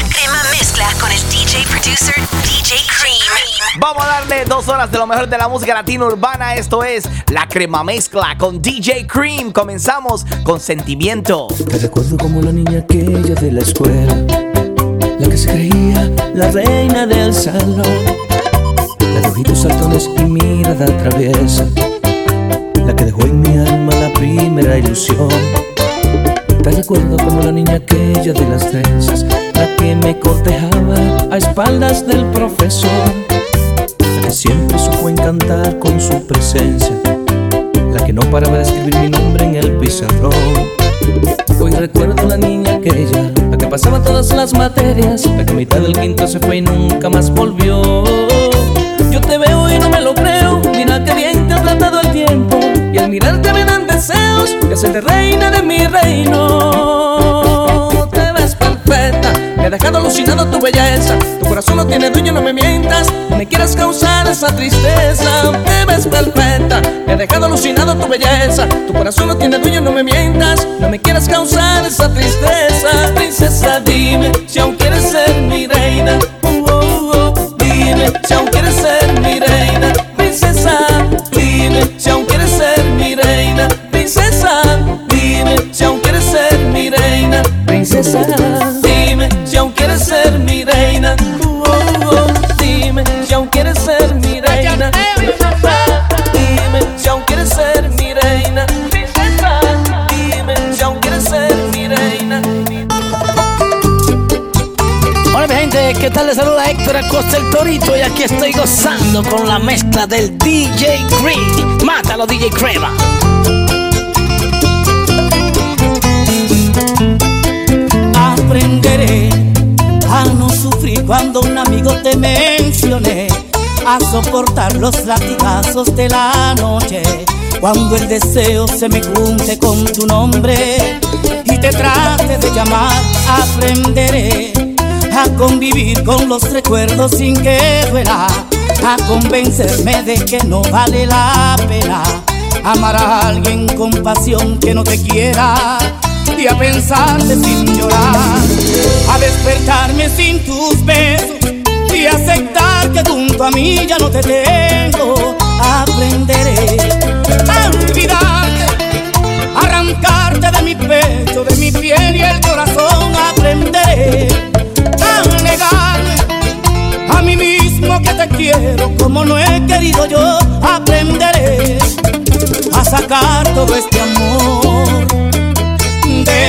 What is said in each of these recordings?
La crema mezcla con el DJ producer DJ Cream. Vamos a darle dos horas de lo mejor de la música latina urbana. Esto es La crema mezcla con DJ Cream. Comenzamos con sentimiento. Te recuerdo como la niña aquella de la escuela, la que se creía la reina del salón, la de ojitos saltones y mirada traviesa, la que dejó en mi alma la primera ilusión. Te recuerdo como la niña aquella de las trenzas, la que me cortejaba a espaldas del profesor, la que siempre supo encantar con su presencia, la que no paraba de escribir mi nombre en el pizarrón. Hoy recuerdo la niña aquella, la que pasaba todas las materias, la que a mitad del quinto se fue y nunca más volvió. Yo te veo y no me lo creo, mira que bien te ha tratado el tiempo, y al mirarte me dan deseos de hacerte reina de mi reino. Ha dejado alucinado tu belleza, tu corazón no tiene dueño, no me mientas, no me quieras causar esa tristeza. Te ves perfecta, ha dejado alucinado tu belleza, tu corazón no tiene dueño, no me mientas, no me quieras causar esa tristeza. Princesa, dime si aún quieres ser mi reina. Uh, uh, uh. Dime si aún quieres ser mi reina, princesa. Dime si aún quieres ser mi reina, princesa. Dime si aún quieres ser mi reina, princesa. Ser mi reina. Uh, uh, uh. Dime si aún quieres ser mi reina, princesa. Dime si aún quieres ser mi reina, princesa. Dime si aún quieres ser mi reina. Hola mi gente, ¿qué tal? Les saluda Héctor Acosta el Torito y aquí estoy gozando con la mezcla del DJ Cream. Mátalo DJ Crema. Cuando un amigo te mencione, a soportar los latigazos de la noche, cuando el deseo se me junte con tu nombre y te trate de llamar. Aprenderé a convivir con los recuerdos sin que duela, a convencerme de que no vale la pena amar a alguien con pasión que no te quiera y a pensarte sin llorar, a despertarme sin tus besos y aceptar que junto a mí ya no te tengo. Aprenderé a olvidarte, arrancarte de mi pecho, de mi piel y el corazón. Aprenderé a negarme a mí mismo que te quiero como no he querido yo. Aprenderé a sacar todo este amor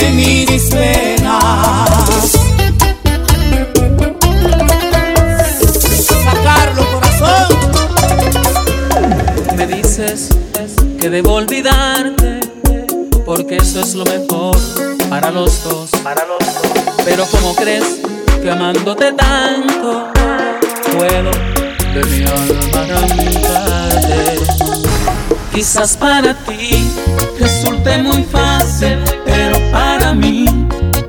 de mis penas. Sacarlo corazón. Me dices que debo olvidarte porque eso es lo mejor para los dos. Para los dos. Pero como crees que amándote tanto puedo de mi alma arrancarte. Quizás para ti resulte muy fácil, para mí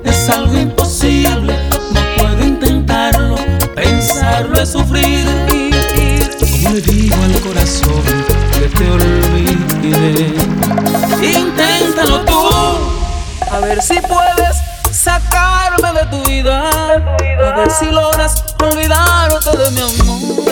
es algo imposible. No puedo intentarlo, pensarlo es sufrir. Como le digo al corazón que te olvide. Inténtalo tú, a ver si puedes sacarme de tu vida. A ver si logras olvidarte de mi amor, de mi amor,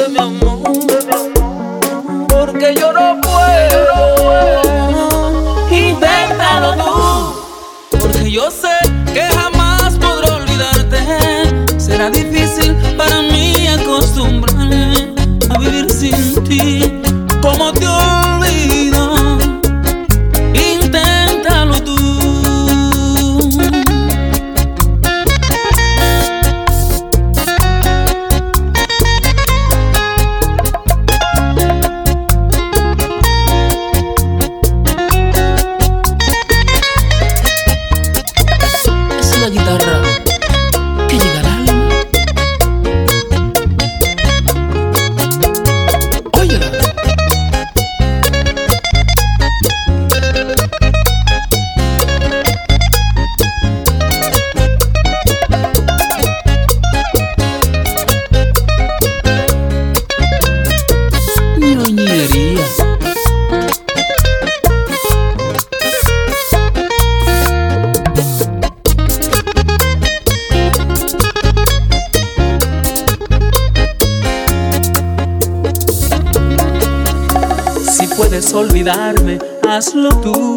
hazlo tú.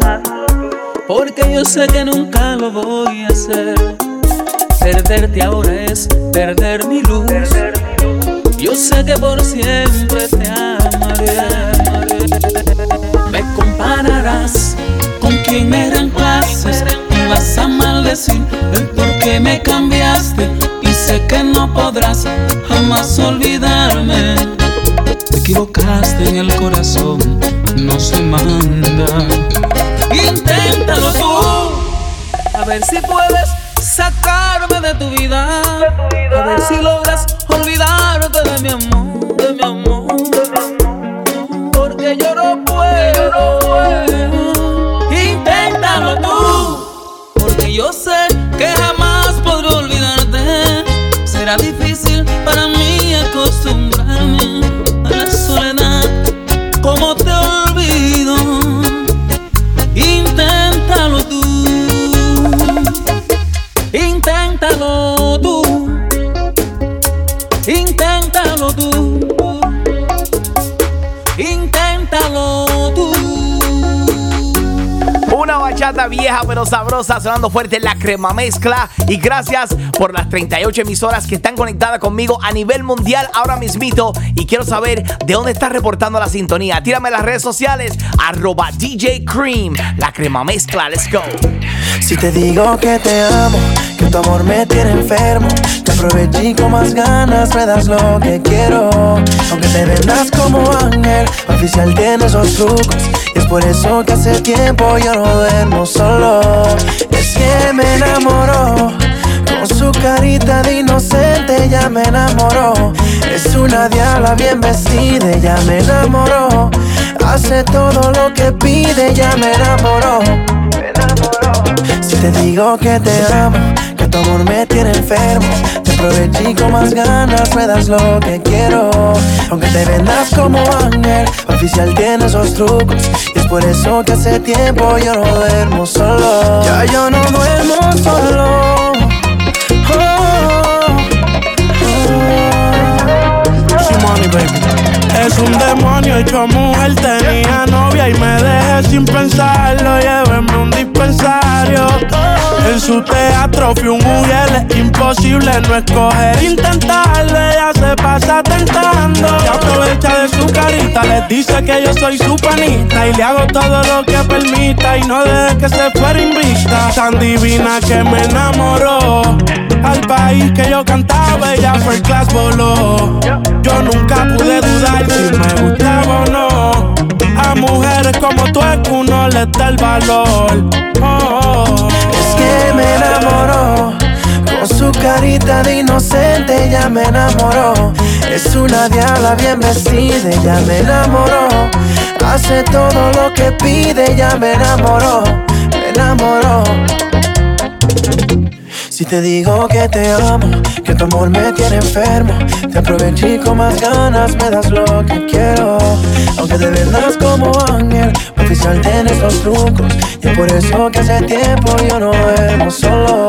Porque yo sé que nunca lo voy a hacer. Perderte ahora es perder mi luz. Yo sé que por siempre te amaré. Me compararás con quien me reemplaces y vas a maldecir el por qué me cambiaste. Y sé que no podrás jamás olvidarme. Te equivocaste en el corazón, no se manda. Inténtalo tú, a ver si puedes sacarme de tu vida. A ver si logras olvidarte de mi amor, de mi amor. Pero sabrosa sonando fuerte la crema mezcla y gracias por las 38 emisoras que están conectadas conmigo a nivel mundial ahora mismito y quiero saber de dónde estás reportando la sintonía. Tírame las redes sociales arroba DJ Cream, la crema mezcla, let's go. Si te digo que te amo, que tu amor me tiene enfermo, te aproveché con más ganas me das lo que quiero. Aunque te vendas como ángel, oficial tiene esos trucos. Por eso que hace tiempo yo no duermo solo. Es que me enamoró. Con su carita de inocente ya me enamoró. Es una diabla bien vestida, ya me enamoró. Hace todo lo que pide, ya me enamoró. Me enamoró. Si te digo que te amo, que tu amor me tiene enfermo, te aproveché y con más ganas me das lo que quiero. Aunque te vendas como ángel, oficial tiene esos trucos. Y es por eso que hace tiempo yo no duermo solo. Ya yo no duermo solo. Oh, Es un demonio hecho mujer, tenía novia y me dejé sin pensarlo. Llévenme un En su teatro fui un mujer, es imposible no escoger. Intentarlo, ella se pasa tentando. Se aprovecha de su carita, les dice que yo soy su panita. Y le hago todo lo que permita y no deje que se fuera invista. Tan divina que me enamoró. Al país que yo cantaba, ella fue class voló. Yo nunca pude dudar si me gustaba o no. Mujeres como tú es que uno da el valor. Oh, Es que me enamoró. Con su carita de inocente ya me enamoró. Es una diabla bien vestida, ya me enamoró. Hace todo lo que pide, ya me enamoró. Me enamoró. Si te digo que te amo, que tu amor me tiene enfermo, te aproveché y con más ganas me das lo que quiero. Aunque te vendas como ángel, oficial tienes los trucos. Y es por eso que hace tiempo yo no duermo solo.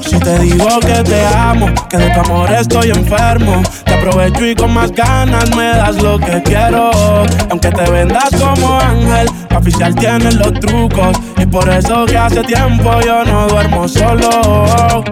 Si te digo que te amo, que de tu amor estoy enfermo, te aprovecho y con más ganas me das lo que quiero. Aunque te vendas como ángel, oficial tienes los trucos. Y por eso que hace tiempo yo no duermo solo.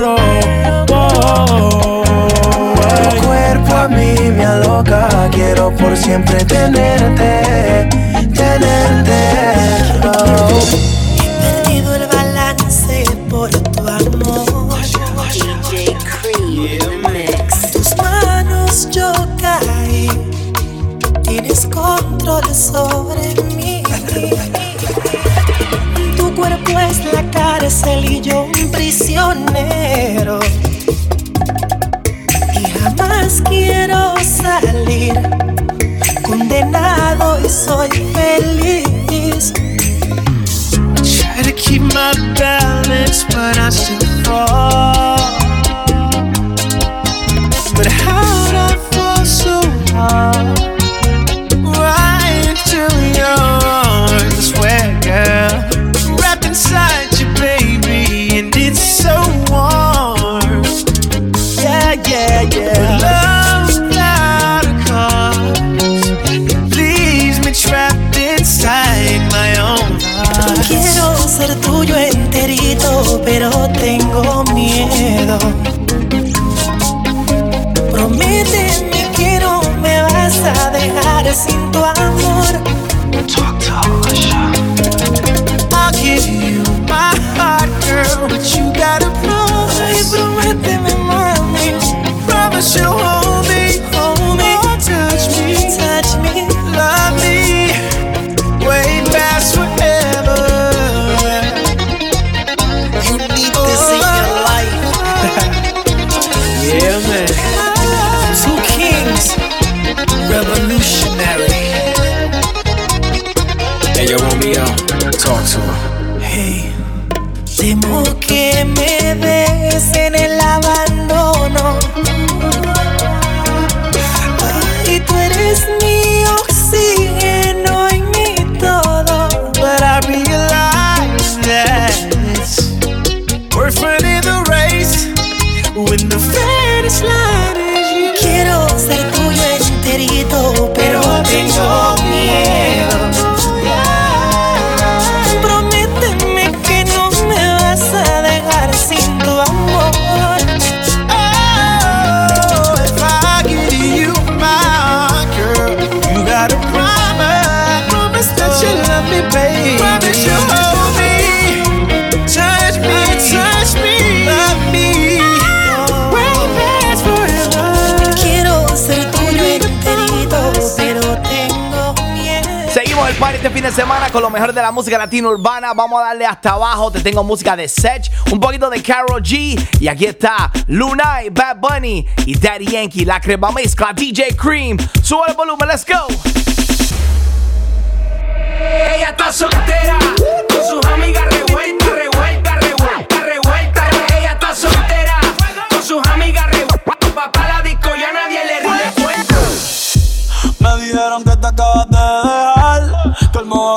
Oh, Tu cuerpo a mí me aloca, quiero por siempre tenerte, tenerte. Oh. He perdido el balance por tu amor. DJ Cream Mix. tus manos yo caí. Tienes control sobre mí. Tu cuerpo es la cárcel y yo my balance, but I still fall. Party este fin de semana con lo mejor de la música latina urbana. Vamos a darle hasta abajo. Te tengo música de Sech, un poquito de Carol G. Y aquí está Lunay, Bad Bunny y Daddy Yankee, la crema mezcla DJ Cream. Sube el volumen, let's go. Ella está soltera, con sus amigas revuelta,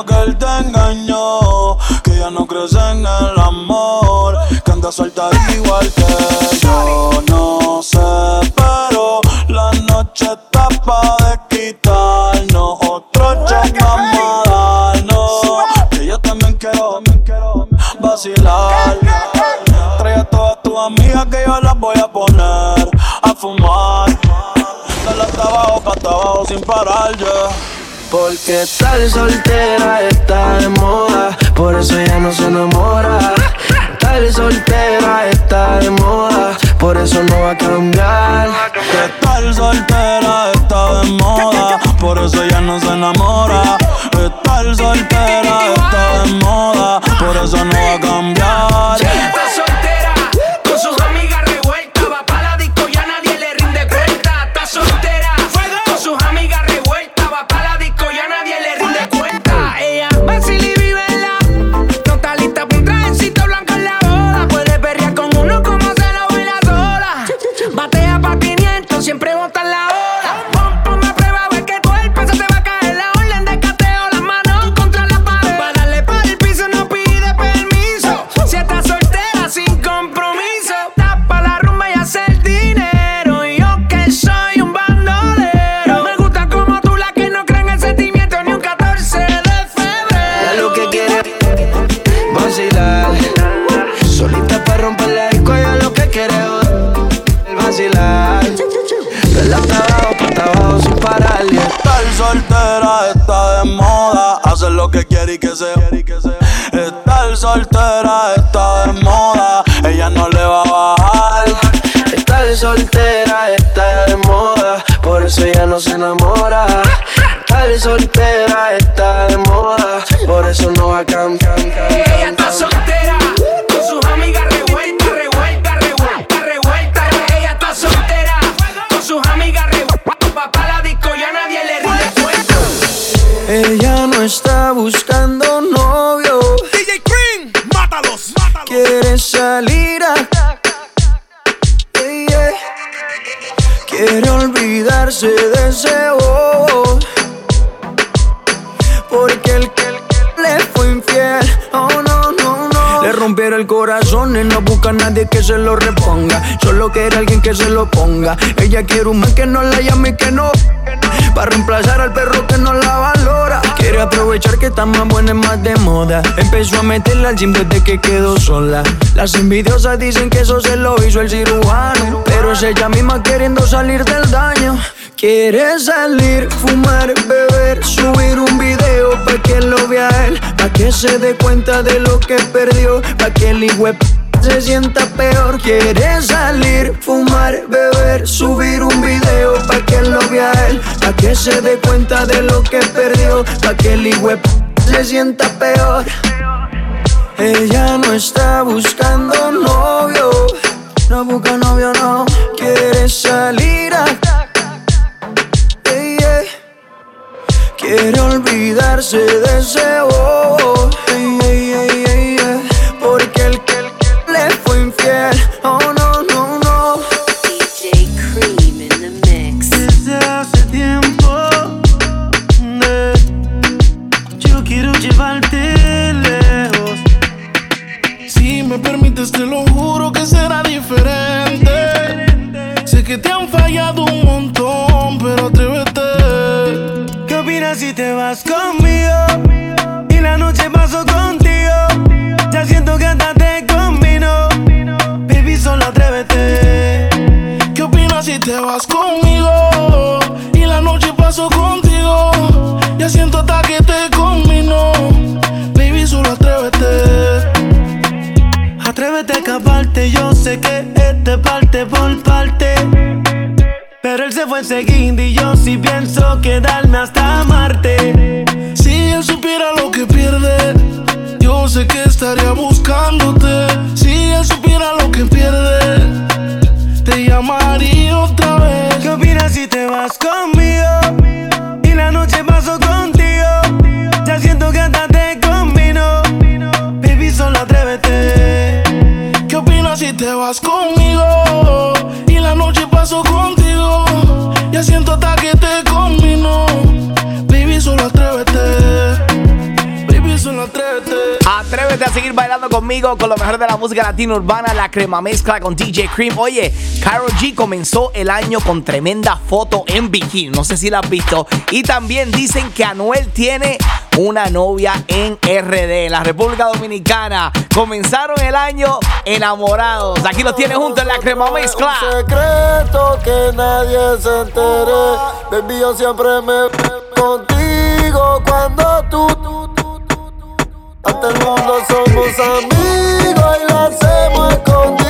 que él te engañó, que ya no crees en el amor, que anda suelta igual que yo. No sé, pero la noche está pa' de quitarnos otro vamos a darnos, que yo también quiero, vacilar. Trae a todas tus amigas que yo las voy a poner a fumar. Dale hasta abajo, hasta abajo sin parar, yeah. Porque estar soltera está de moda, por eso ella no se enamora. Estar soltera está de moda, por eso no va a cambiar. Que estar soltera está de moda, por eso ella no se enamora. Estar soltera está de moda, por eso no va a cambiar. Quiere y que sea. Estar soltera está de moda, ella no le va a bajar. Estar soltera está de moda, por eso ella no se enamora. Estar soltera está de moda, por eso no va a cambiar. Ella está soltera, con sus amigas está buscando novio. DJ Cream, mátalos, mátalos. Quiere salir a. Yeah, yeah. Quiere olvidarse de ese bobo. Porque el que le fue infiel. Oh no, no, no. Le rompió rompiera el corazón y no busca a nadie que se lo reponga. Solo quiere alguien que se lo ponga. Ella quiere un man que no la llame y que no. Para reemplazar al perro que no la valora. Quiere aprovechar que está más buena y más de moda. Empezó a meterla al gym desde que quedó sola. Las envidiosas dicen que eso se lo hizo el cirujano. Pero es ella misma queriendo salir del daño. Quiere salir, fumar, beber, subir un video pa' que lo vea él, pa' que se dé cuenta de lo que perdió, pa' que el hijo se sienta peor. Quiere salir, fumar, beber, subir un video pa' que lo vea él, pa' que se dé cuenta de lo que perdió, pa' que el hijo se sienta peor. Ella no está buscando novio, no busca novio, no quiere salir a. Quiere olvidarse de ese bobo te vas conmigo? Y la noche paso contigo Ya siento hasta que te combino Baby, solo atrévete Atrévete a escaparte, yo sé que este parte por parte. Pero él se fue enseguida y yo sí pienso quedarme hasta Marte. Si él supiera lo que pierde Yo sé que estaría buscándote Si él supiera lo que pierde llamar seguir bailando conmigo con lo mejor de la música latina urbana, la crema mezcla con DJ Cream. Oye, Karol G comenzó el año con tremenda foto en bikini. No sé si la has visto. Y también dicen que Anuel tiene una novia en RD, en la República Dominicana. Comenzaron el año enamorados. Aquí los tiene juntos en la crema mezcla. secreto que nadie se entere. Baby, yo siempre me contigo cuando tú. Ante el mundo somos amigos y lo hacemos escondido.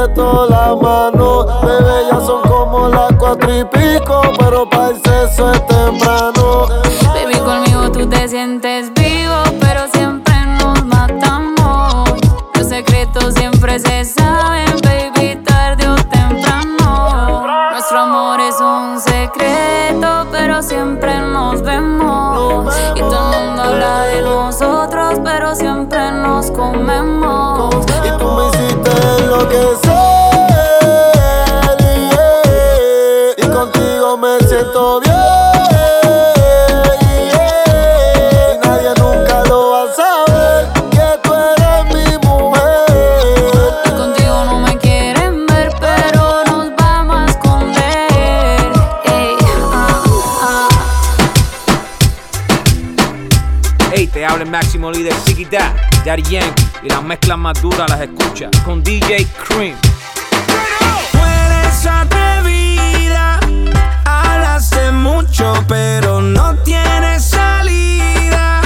Aprieto la mano. Bebé, ya son como las cuatro y pico, pero para el sexo es temprano. Y las mezclas más duras las escucha con DJ Cream. Tú eres atrevida, hablas de mucho, pero no tienes salida.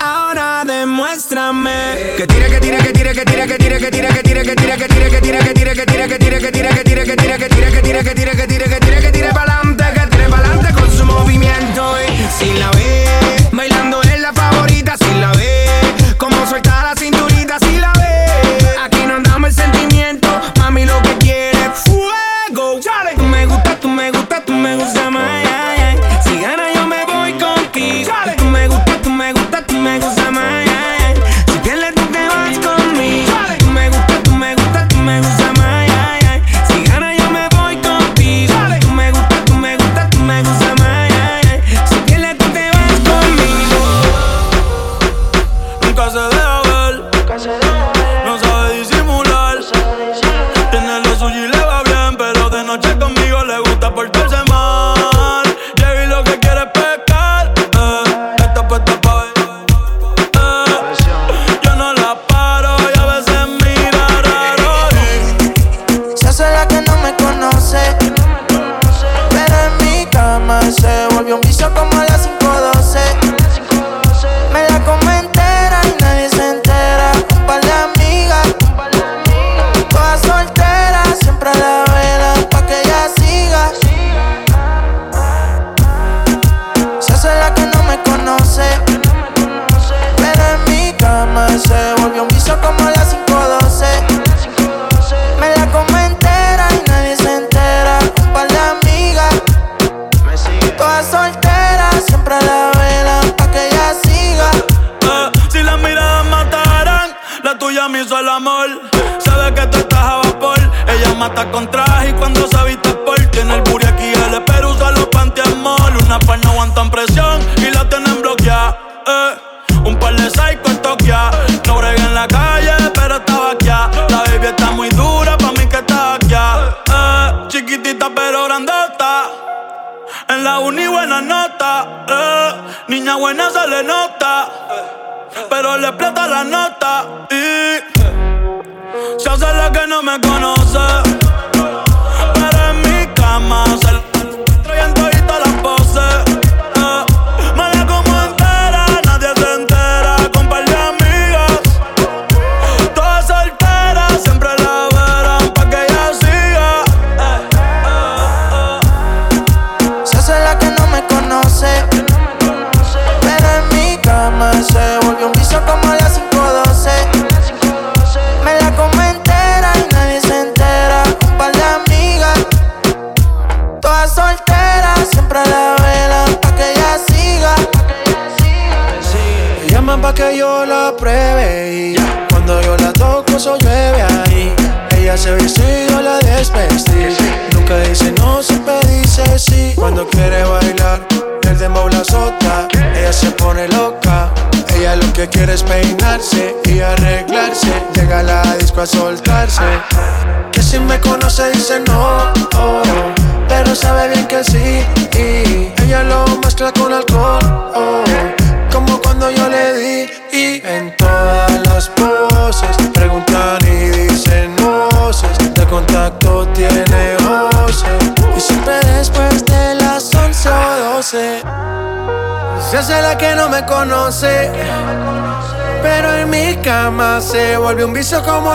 Ahora demuéstrame que tira, que tira, que tira, que tira, que tira, que tira, que tira, que tira, que tira, que tira, que tira, que tira, que tira, que tira, que tira,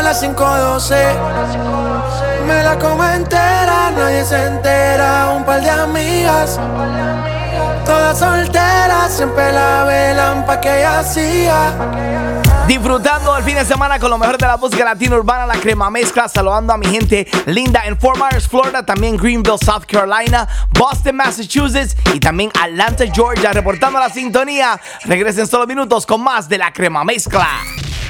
las 512. Me la como entera, nadie se entera. Un par de amigas, todas solteras, siempre la velan pa' que ella siga. Disfrutando el fin de semana con lo mejor de la música latina urbana, la crema mezcla. Saludando a mi gente linda en Fort Myers, Florida, también Greenville, South Carolina, Boston, Massachusetts y también Atlanta, Georgia. Reportando la sintonía. Regresen solo minutos con más de la crema mezcla.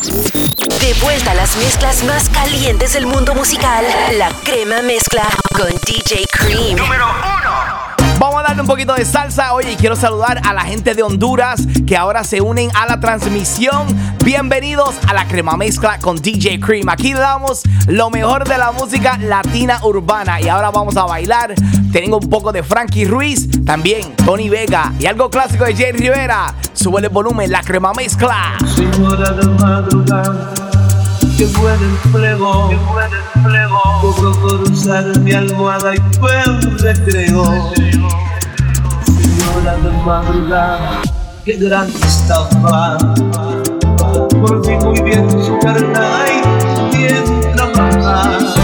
De vuelta a las mezclas más calientes del mundo musical, la crema mezcla con DJ Cream. Número Vamos a darle un poquito de salsa. Oye, y quiero saludar a la gente de Honduras que ahora se unen a la transmisión. Bienvenidos a la crema mezcla con DJ Cream. Aquí damos lo mejor de la música latina urbana. Y ahora vamos a bailar. Tengo un poco de Frankie Ruiz, también Tony Vega y algo clásico de Jay Rivera. Sube el volumen, la crema mezcla. Qué buen empleo, qué buen empleo. Poco por usar mi almohada y buen recreo. Señora de madrugada, qué gran estafa. Por fin muy bien su carnada y bien trabajada.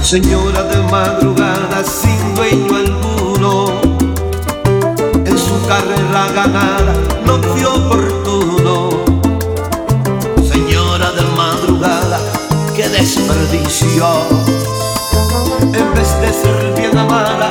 Señora de madrugada sin dueño alguno, en su carrera ganada En vez de ser bien amada,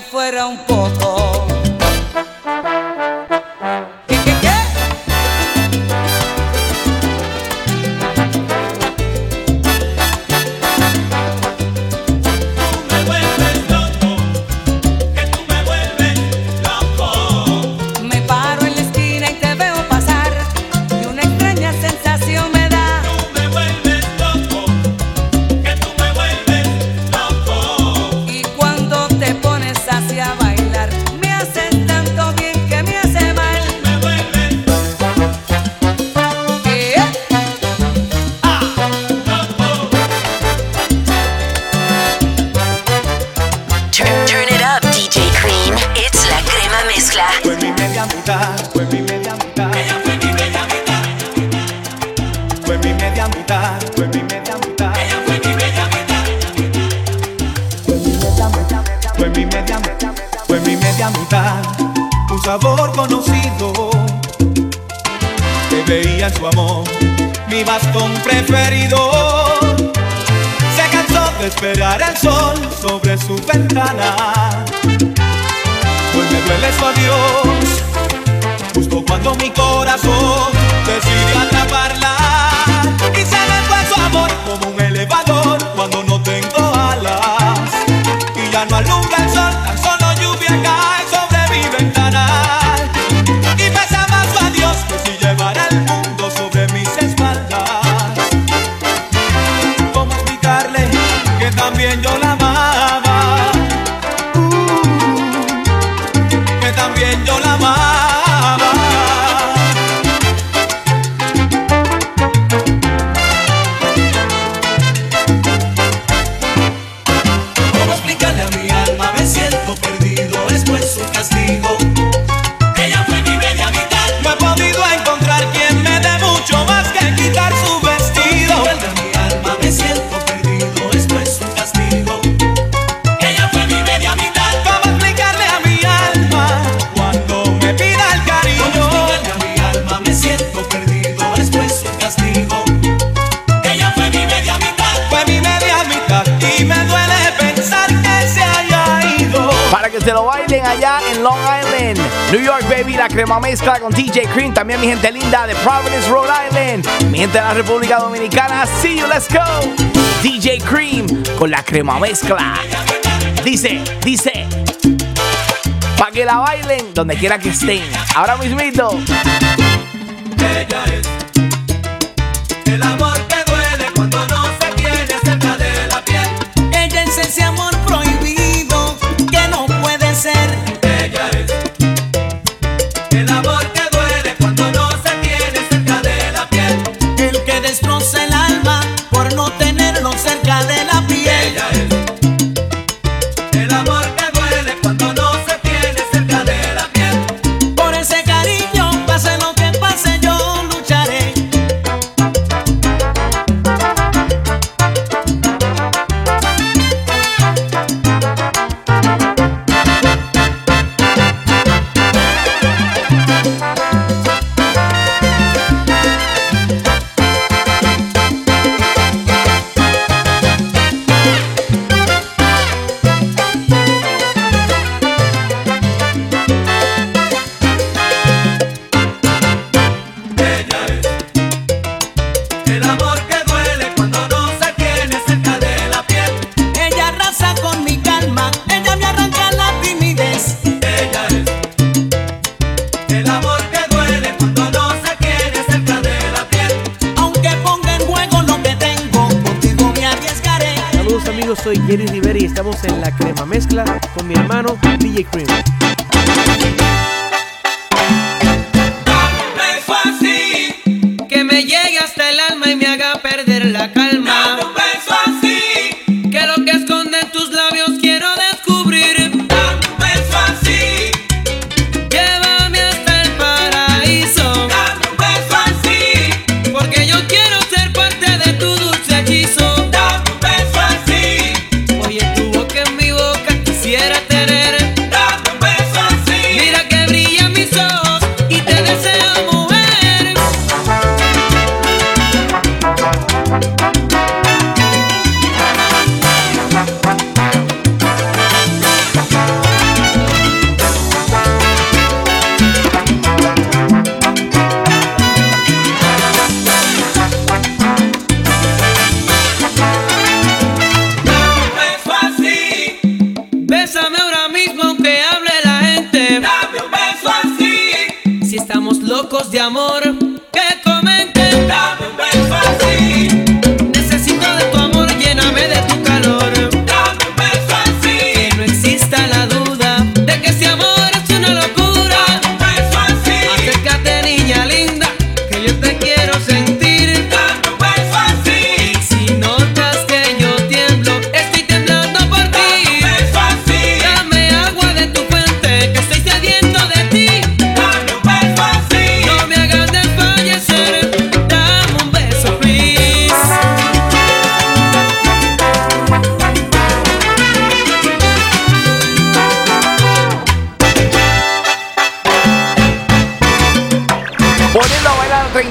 fuera un poco. con la crema mezcla. Dice, dice. Pa' que la bailen donde quiera que estén. Ahora mismito.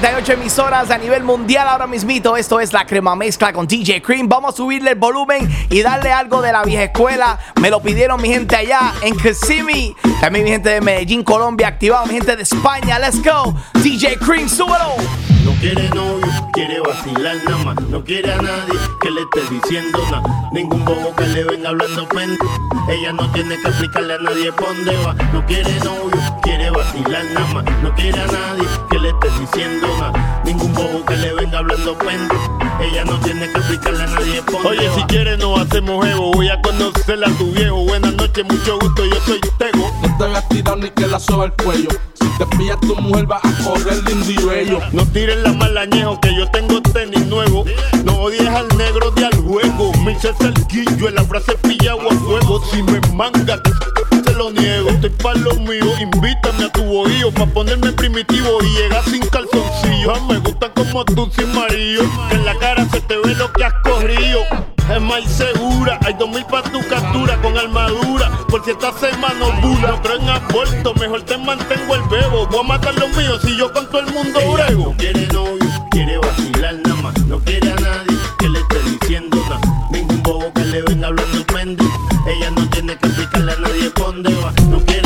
38 emisoras a nivel mundial ahora mismito. Esto es la crema mezcla con DJ Cream. Vamos a subirle el volumen y darle algo de la vieja escuela. Me lo pidieron mi gente allá en Kissimmee. También mi gente de Medellín, Colombia, activado. Mi gente de España, let's go. DJ Cream, súbelo. No quiere novio, quiere vacilar nada más. No quiere a nadie que le esté diciendo nada. Ningún bobo que le venga hablando pende. Ella no tiene que explicarle a nadie por dónde va. No quiere novio, quiere vacilar nada más. No quiere a nadie que le esté diciendo nada. Que le venga hablando pende. Ella no tiene que explicarle a nadie por dónde Oye, va. si quieres no hacemos juego, voy a conocerla a tu viejo. Buenas noches, mucho gusto, yo soy Tego. No te voy a tirar ni que la soba el cuello. Si te pillas tu mujer va a correr lindo y bello. No tires la malañejo que yo tengo tenis nuevo. No odies al negro de al juego. Me hice cerquillo en la frase pillado a fuego. Si me manga, te lo niego. Estoy pa' lo mío, invítame a tu bohío. Pa' ponerme primitivo y llegar sin calzoncillo. Ah, me gusta como tú sin marido. Que en la cara se te ve lo que has corrido. Es más segura, hay dos mil pa' tu captura con armadura. Por si esta semana bula. No creo en aborto, mejor te mantengo el bebo. Voy a matar los míos si yo con todo el mundo brego. No quiere novio, quiere vacilar nada más. No quiere a nadie que le esté diciendo nada. Ningún bobo que le venga hablando pende. Ella no tiene que explicarle a nadie por dónde va. No quiere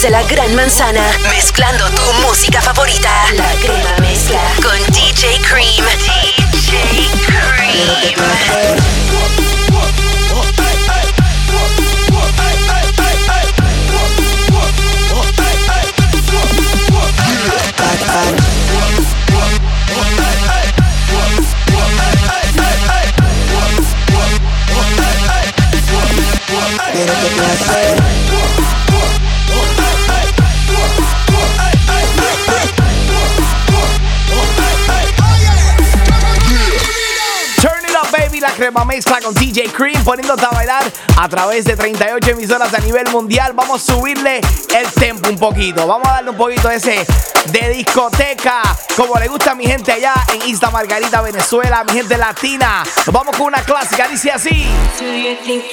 Desde la Gran Manzana, mezclando tu música favorita. La crema mezcla con DJ Cream. DJ Cream. Mezcla con DJ Cream poniéndote a bailar a través de 38 emisoras a nivel mundial. Vamos a subirle el tempo un poquito. Vamos a darle un poquito ese de discoteca, como le gusta a mi gente allá en Isla Margarita, Venezuela, mi gente latina. Vamos con una clásica, dice así. Do you think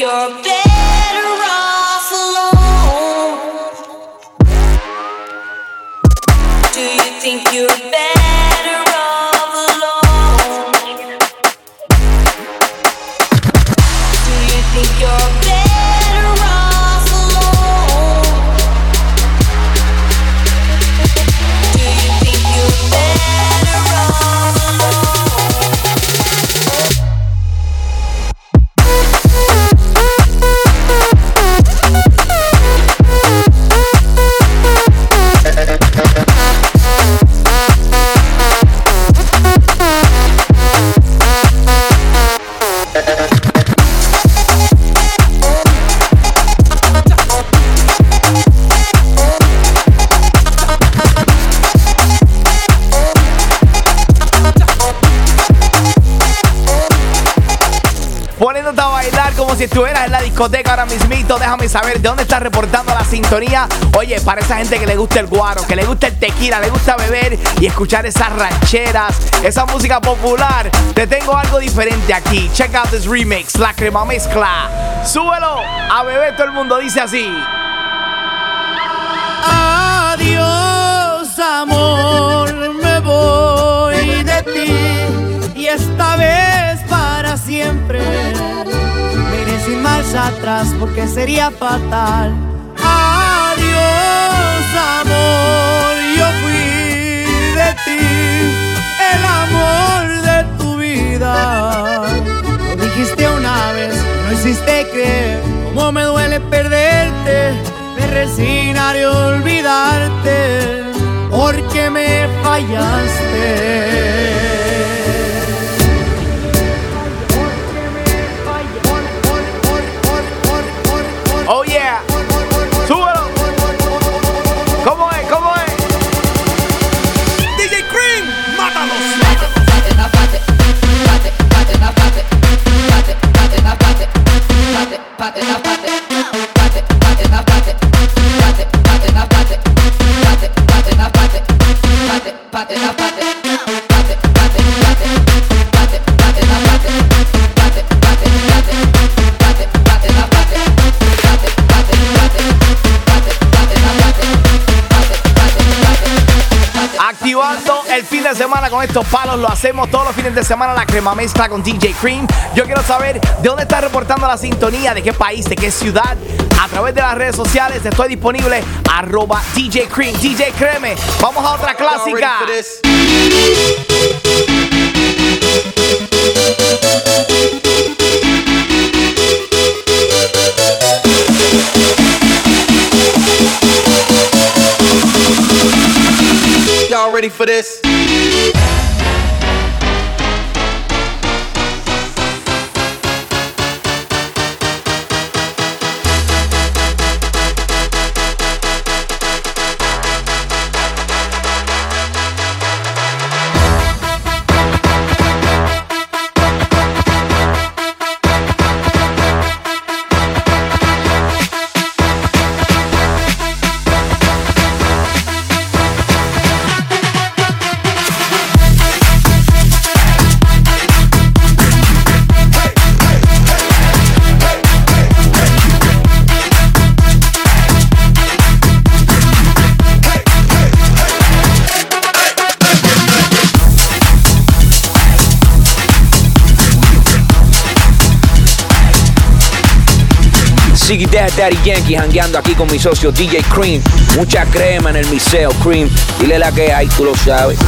you're si estuvieras en la discoteca ahora mismito. Déjame saber de dónde estás reportando la sintonía. Oye, para esa gente que le gusta el guaro, que le gusta el tequila, le gusta beber y escuchar esas rancheras, esa música popular, te tengo algo diferente aquí. Check out this remix, la crema mezcla. Súbelo a beber, todo el mundo dice así. Adiós, amor, me voy de ti y esta vez para siempre. Atrás porque sería fatal. Adiós, amor, yo fui de ti, el amor de tu vida. Lo dijiste una vez, no hiciste creer cómo me duele perderte. Me resignaré a olvidarte porque me fallaste. Oh yeah. Súbelo. ¿Cómo es? ¿Cómo es? DJ Cream, Activando estos palos, lo hacemos todos los fines de semana la crema mezcla con DJ Cream. Yo quiero saber de dónde está reportando la sintonía, de qué país, de qué ciudad. A través de las redes sociales estoy disponible arroba DJ Cream, DJ Creme. Vamos a otra clásica. ready for this? Ziggy Dad Daddy Yankee jangueando aquí con mi socio DJ Cream. Mucha crema en el miseo, Cream. Dile la que hay, tú lo sabes.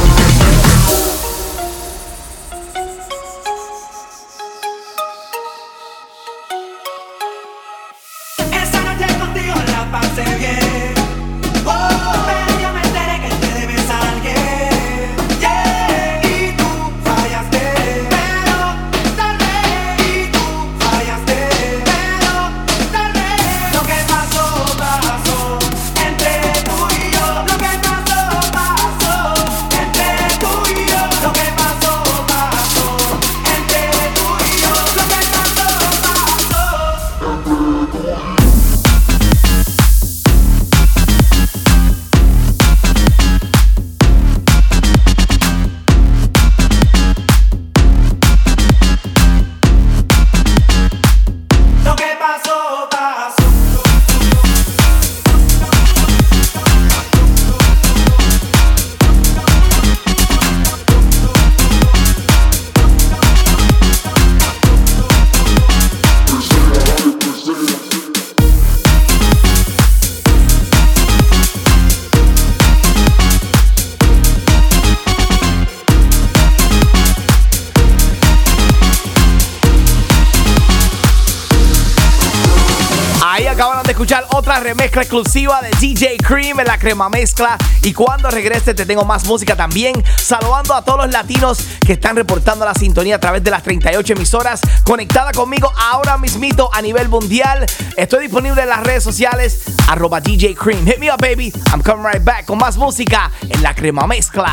Exclusiva de DJ Cream en la crema mezcla. Y cuando regrese te tengo más música también. Saludando a todos los latinos que están reportando la sintonía a través de las 38 emisoras conectada conmigo ahora mismito a nivel mundial. Estoy disponible en las redes sociales arroba DJ Cream. Hit me up baby. I'm coming right back con más música en la crema mezcla.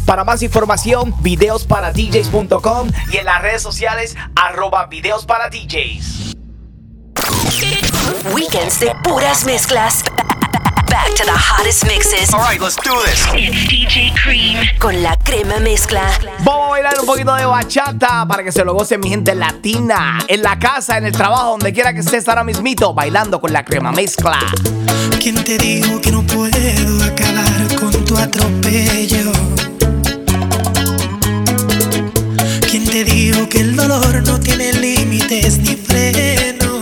Para más información, videosparadjs.com y en las redes sociales arroba videos para DJs. Weekends de puras mezclas. Back to the hottest mixes. All right, let's do this. It's DJ Cream con la crema mezcla. Vamos a bailar un poquito de bachata para que se lo goce mi gente latina. En la casa, en el trabajo, donde quiera que estés ahora mismito, bailando con la crema mezcla. ¿Quién te dijo que no puedo acabar con tu atropello? Te dijo que el dolor no tiene límites ni freno?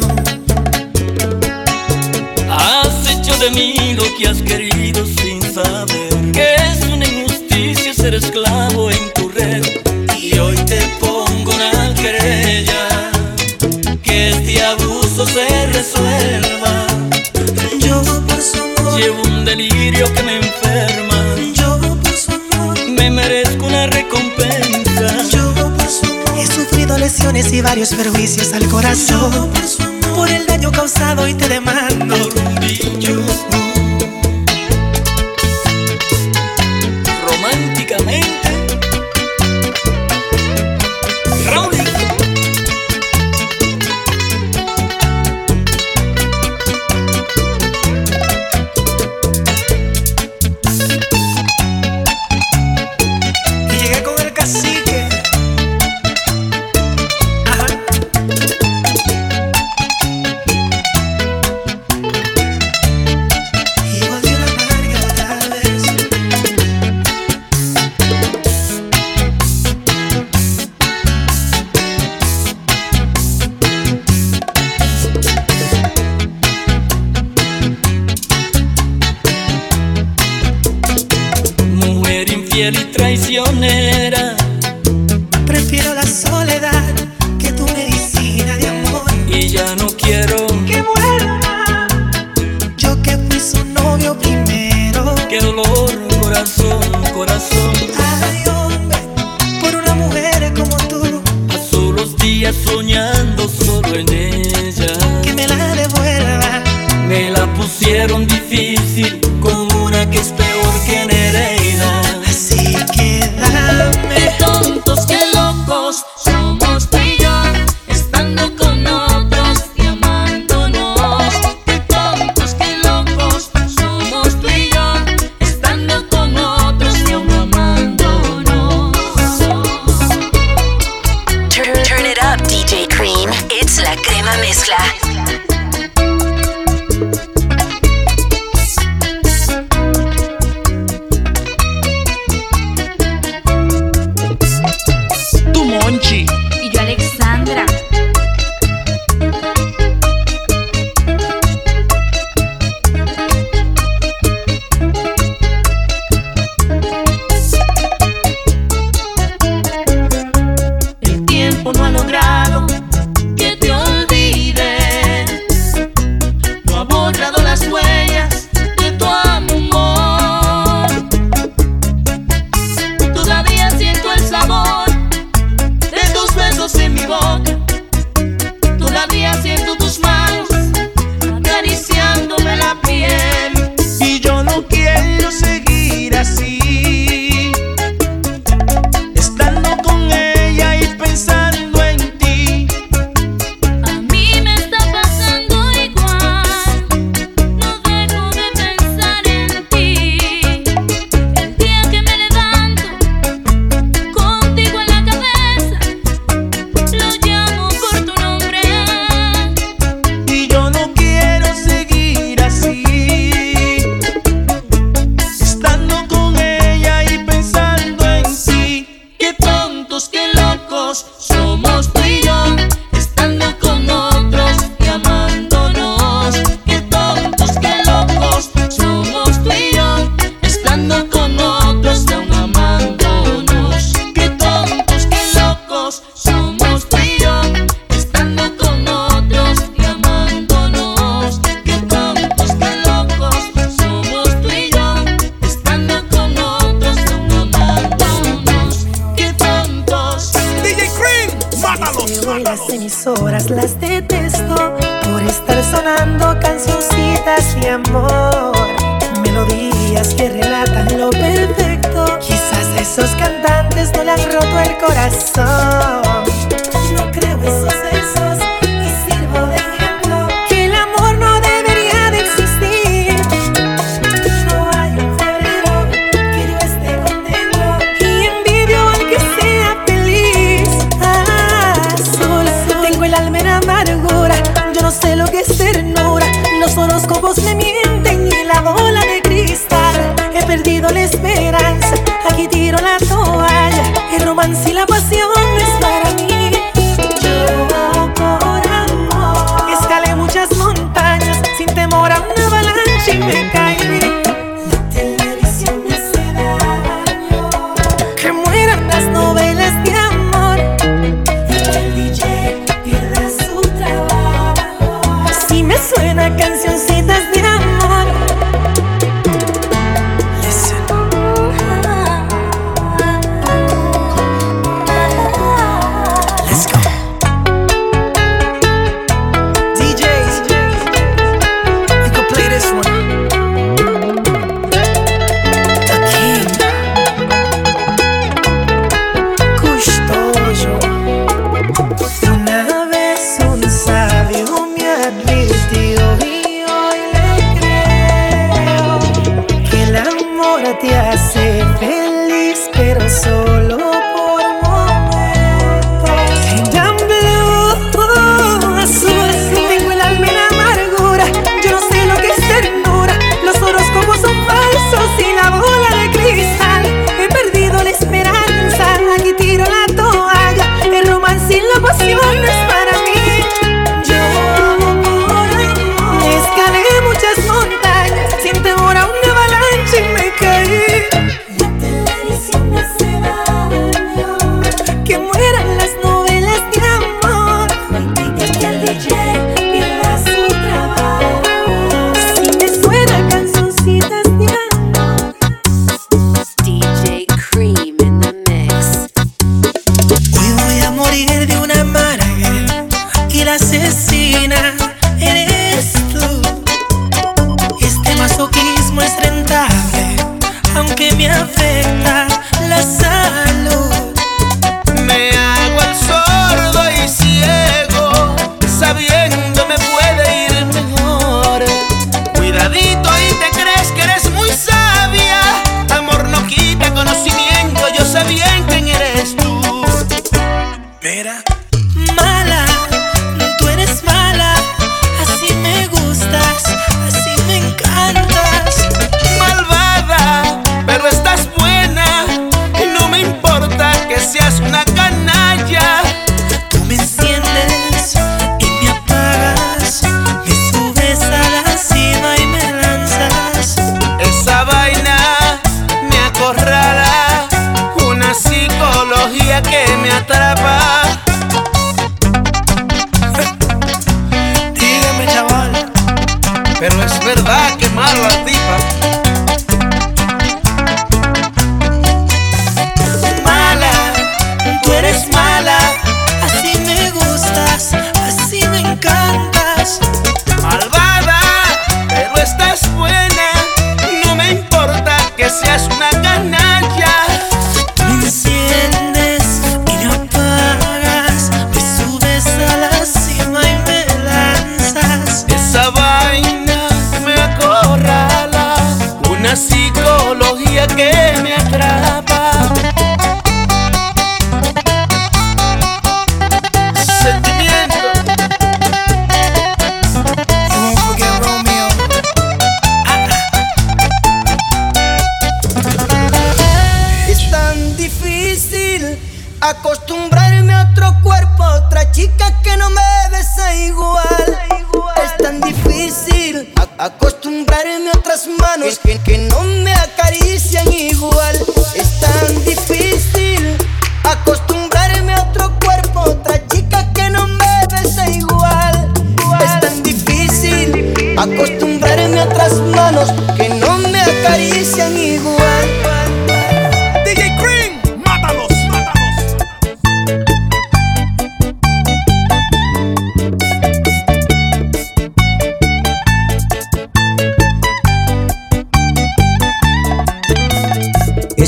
Has hecho de mí lo que has querido sin saber que es una injusticia ser esclavo en lesiones y varios perjuicios al corazón. por el daño causado y te demando.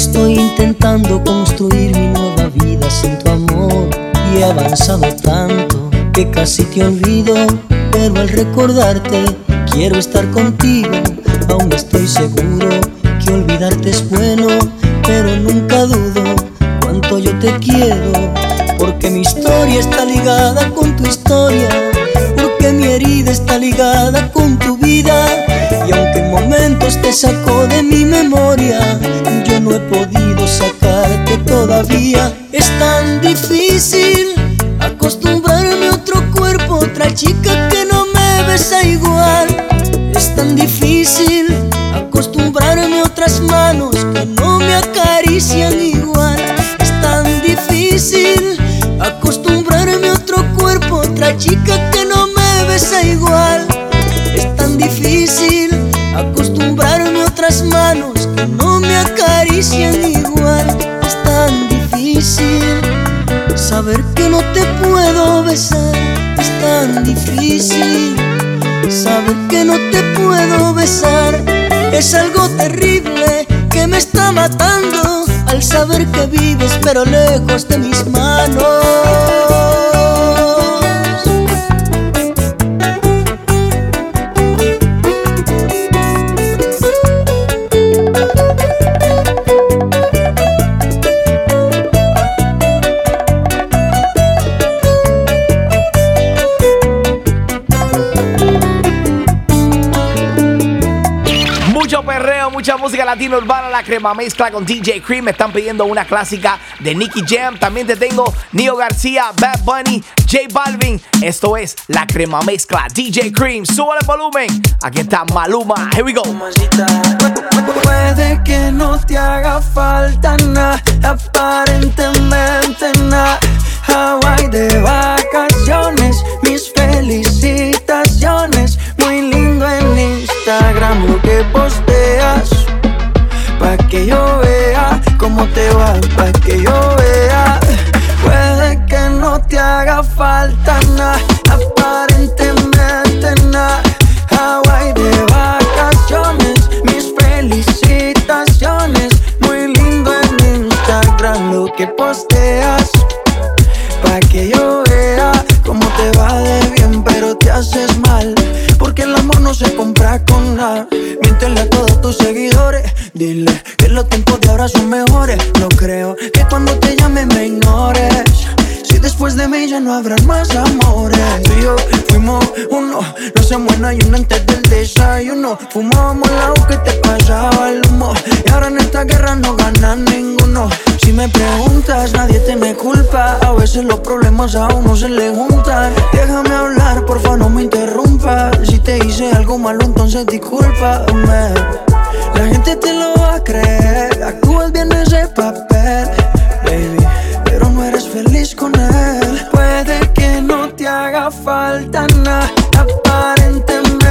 Estoy intentando construir mi nueva vida sin tu amor y he avanzado tanto que casi te olvido, pero al recordarte quiero estar contigo. Aún estoy seguro que olvidarte es bueno, pero nunca dudo cuánto yo te quiero, porque mi historia está ligada con tu historia, porque mi herida está ligada con tu vida. Y aunque en momentos te sacó de mi memoria, no he podido sacarte todavía. Es tan difícil acostumbrarme a otro cuerpo, otra chica que no me besa igual. Es tan difícil acostumbrarme a otras manos que no me acarician igual. Es tan difícil acostumbrarme a otro cuerpo, otra chica que acarician igual. Es tan difícil saber que no te puedo besar. Es tan difícil saber que no te puedo besar. Es algo terrible que me está matando al saber que vives pero lejos de mis manos. Latina urbana, la crema mezcla con DJ Cream. Me están pidiendo una clásica de Nicky Jam. También te tengo Neo García, Bad Bunny, J Balvin. Esto es la crema mezcla. DJ Cream, sube el volumen. Aquí está Maluma. Here we go. Puede que no te haga falta nada, aparentemente nada. Hawaii de vacaciones, Pa' que yo vea cómo te va, pa' que yo vea. Puede que no te haga falta nada, aparentemente nada. Hawaii de vacaciones, mis felicitaciones. Muy que posteas. Pa' que yo vea cómo te va de bien, pero te haces mal. Se compra con nada. Miéntele a todos tus seguidores. Dile que los tiempos de ahora son mejores. No creo que cuando te llame me ignores. Si después de mí ya no habrán más amores. Tú y yo fuimos uno, no se muera y uno antes del desayuno. Fumábamos agua que te pasaba el humo. Y ahora en esta guerra no gana ninguno. Si me preguntas, nadie te me culpa. A veces los problemas a uno se le juntan. Déjame hablar, porfa, no me interrumpas. Si te hice algo malo, entonces discúlpame. La gente te lo va a creer. Actúas bien ese papel, baby pero no eres feliz con él. Puede que no te haga falta nada, aparentemente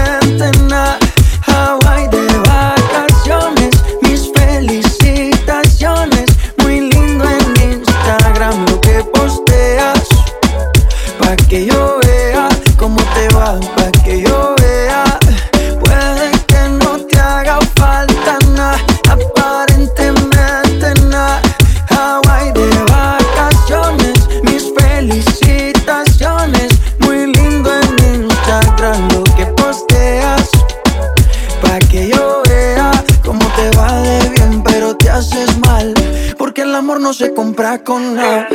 no se compra con nada.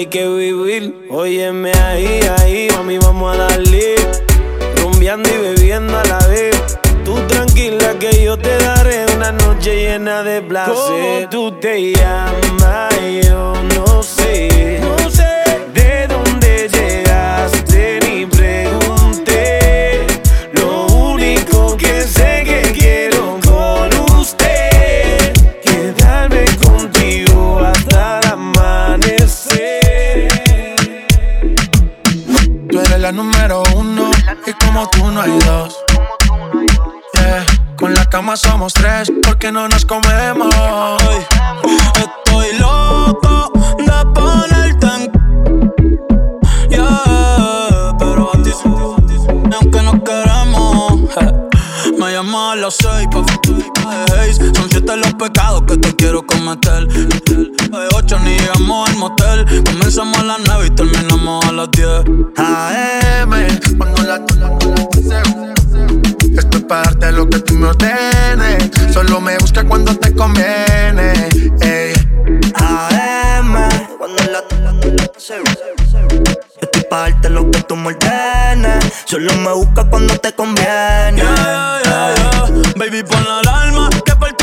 Hay que vivir. Óyeme ahí, número uno y como tú no hay dos. Yeah, Con la cama somos tres porque no nos comemos. Estoy loco de ponerte en Yeah, pero a ti aunque no queremos je. Me llamo a las seis pa'. Son siete los pecados que te quiero cometer De ocho ni llegamos motel Comenzamos a las nueve y terminamos a las diez AM, cuando la Esto es para darte lo que tú me ordenes. Solo me busca cuando te conviene. Ey. AM, cuando la Estoy pa' darte lo que tú me ordenes. Solo me busca cuando te conviene. Yeah, yeah, yeah. Baby, pon la alarma que por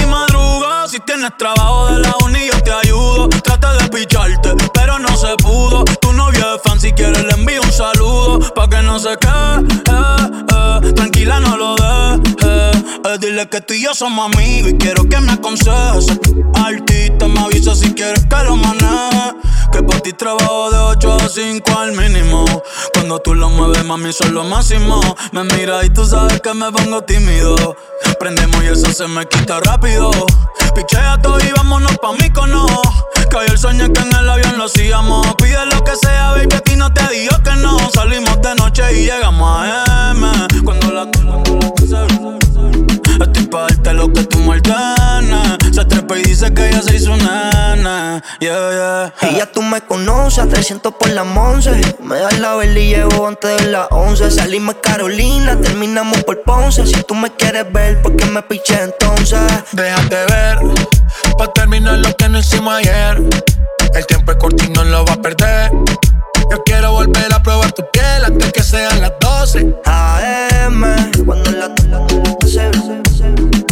tienes trabajo de la uni, yo te ayudo. Trata de picharte, pero no se pudo. Tu novio es fan, si quieres le envío un saludo. Pa' que no se quede, eh, eh. tranquila, no lo dejes. Dile que tú y yo somos amigos y quiero que me aconsejes. Artista, me avisa si quieres que lo maneje. Que por ti trabajo de 8 a 5 al mínimo. Cuando tú lo mueves, mami, son lo máximo. Me mira y tú sabes que me pongo tímido. Prendemos y eso se me quita rápido. Pichea todo y vámonos pa' mí cono. Que sueño es que en el avión lo hacíamos. Pide lo que sea, baby, a ti no te digo que no. Salimos de noche y llegamos a M. Cuando la. Cuando la Estoy pa' darte lo que tú maldana. Se atrepa y dice que ella se hizo nana. Yeah, yeah. Y ya tú me conoces, 300 por las 11. Me das la vela y llevo antes de las 11. Salimos Carolina, terminamos por Ponce. Si tú me quieres ver, ¿por qué me piché entonces? Déjate ver, pa' terminar lo que no hicimos ayer. El tiempo es corto y no lo va a perder. Yo quiero volver a probar tu piel antes que sean las 12. AM, cuando la se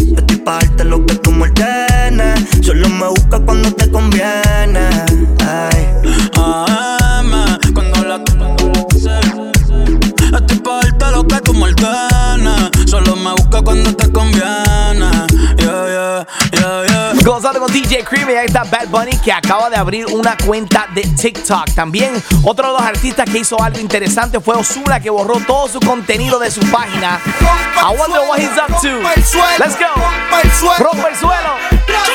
Yo estoy pa' darte lo que tú me ordenes. Solo me buscas cuando te conviene. Ay. AM, cuando la Estoy pa' darte lo que tú me ordenes. Solo me busca cuando te conviene. Yeah, yeah, yeah. Gozando con DJ Cream y ahí está Bad Bunny que acaba de abrir una cuenta de TikTok. También otro de los artistas que hizo algo interesante fue Osuna que borró todo su contenido de su página. I wonder what he's up to. Let's go. Rompe el suelo.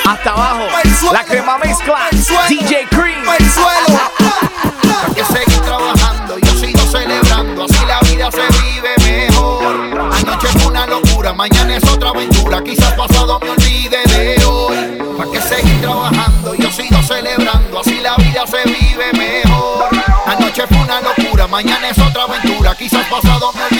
Hasta abajo. La crema mezcla. DJ Cream. Que seguir trabajando, yo sigo celebrando, así la vida se vive mejor. Locura, mañana es otra aventura, quizás pasado me olvide de hoy. Hay que seguir trabajando, yo sigo celebrando, así la vida se vive mejor. Anoche fue una locura, mañana es otra aventura, quizás pasado me olvide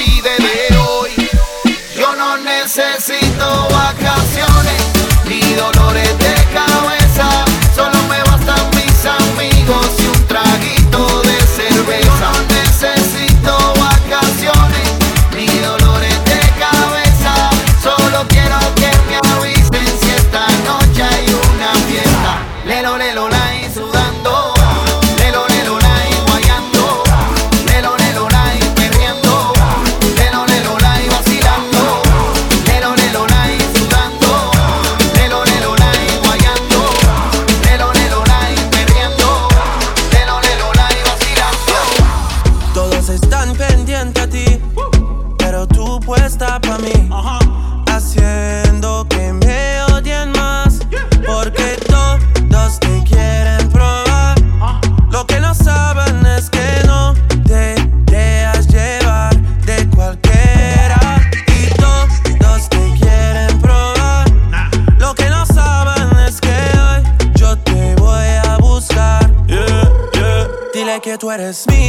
eres mía,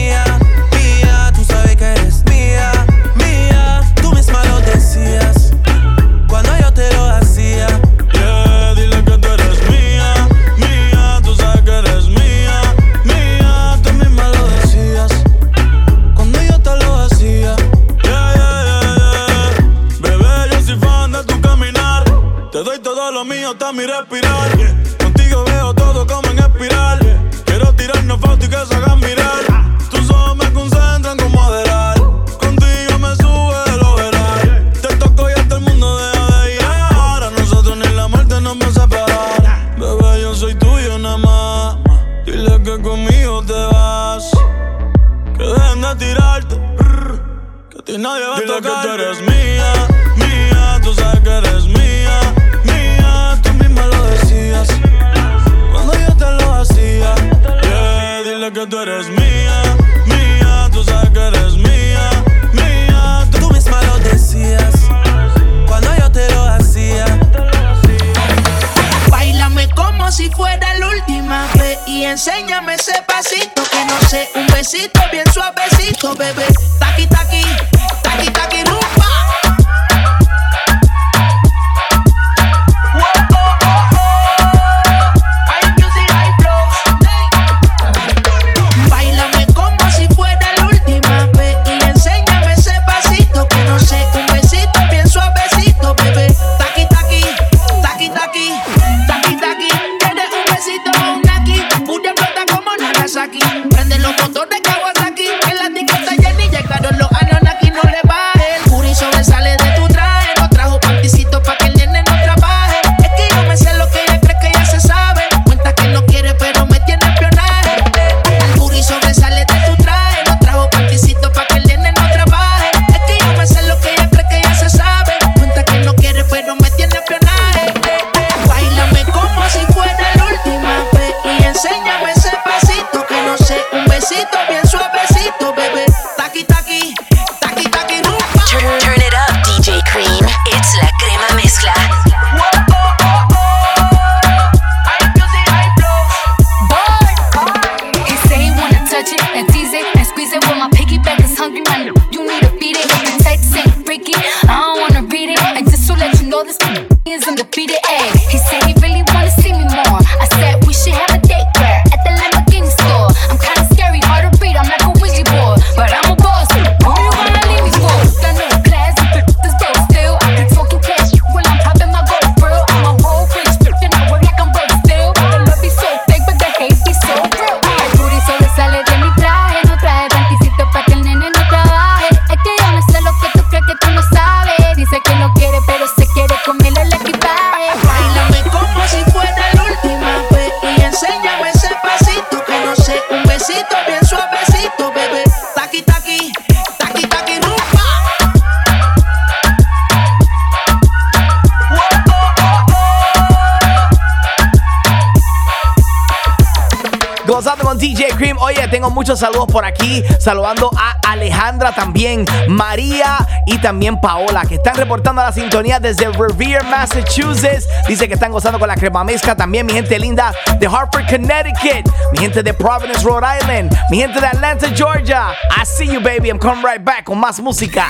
también Paola, que están reportando a la sintonía desde Revere, Massachusetts. Dice que están gozando con la crema mezcla. También mi gente linda de Hartford, Connecticut. Mi gente de Providence, Rhode Island. Mi gente de Atlanta, Georgia. I see you, baby. I'm coming right back con más música.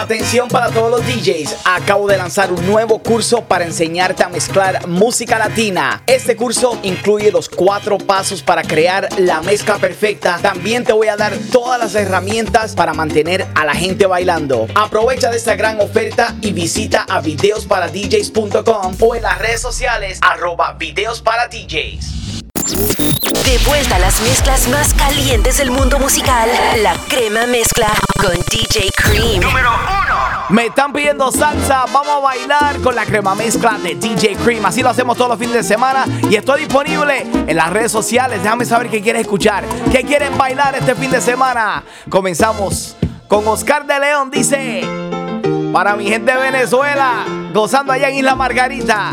Atención para todos los DJs. Acabo de lanzar un nuevo curso para enseñarte a mezclar música latina. Este curso incluye los cuatro pasos para crear la mezcla perfecta. También te voy a dar todas las herramientas para mantener a la gente bailando. Aprovecha de esta gran oferta y visita a videosparadjs.com o en las redes sociales arroba videos para DJs. De vuelta a las mezclas más calientes del mundo musical, la crema mezcla con DJ Cream. Número Me están pidiendo salsa, vamos a bailar con la crema mezcla de DJ Cream. Así lo hacemos todos los fines de semana y estoy disponible en las redes sociales. Déjame saber qué quieres escuchar, qué quieren bailar este fin de semana. Comenzamos con Oscar de León, dice, para mi gente de Venezuela, gozando allá en Isla Margarita.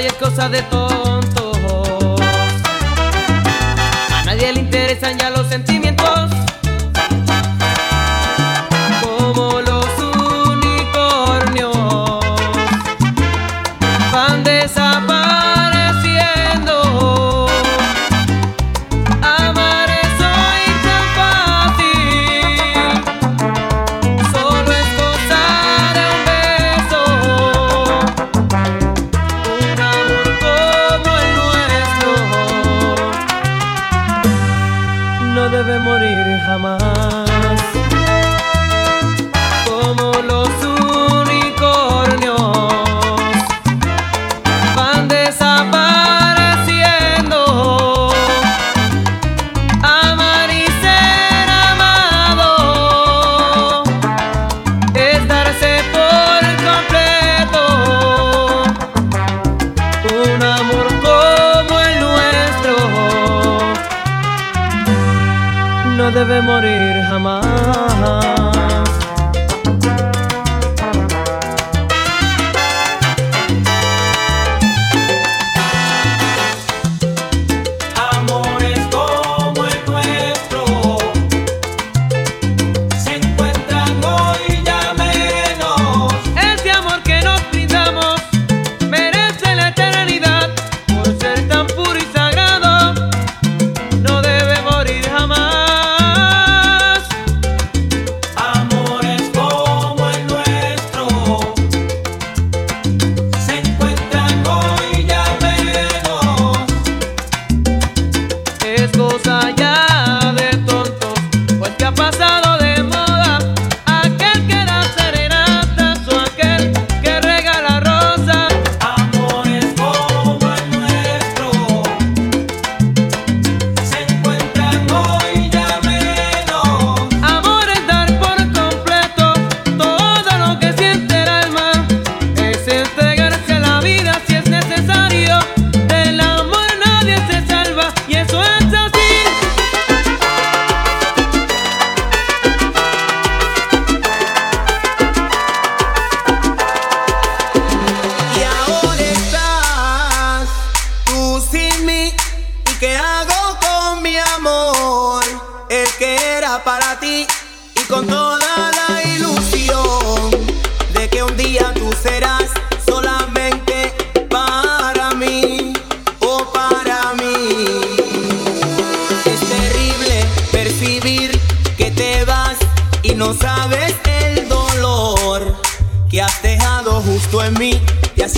Y es cosa de tontos.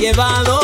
Llevado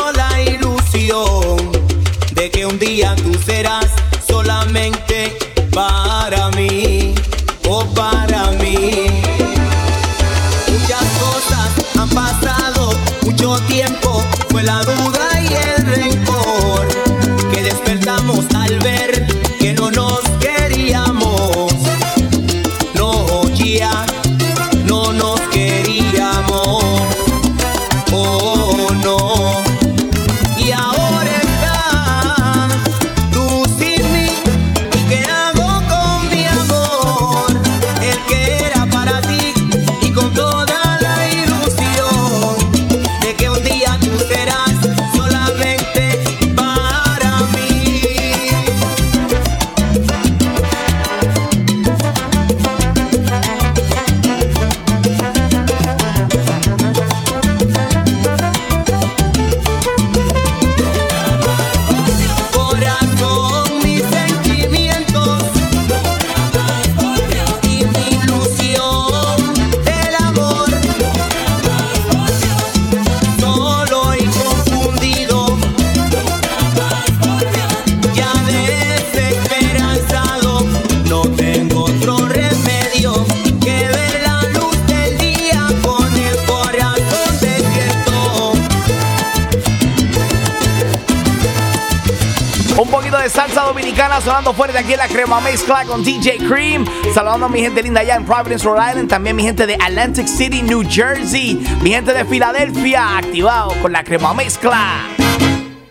crema mezcla con DJ Cream. Saludando a mi gente linda allá en Providence, Rhode Island. También mi gente de Atlantic City, New Jersey. Mi gente de Filadelfia, activado con la crema mezcla.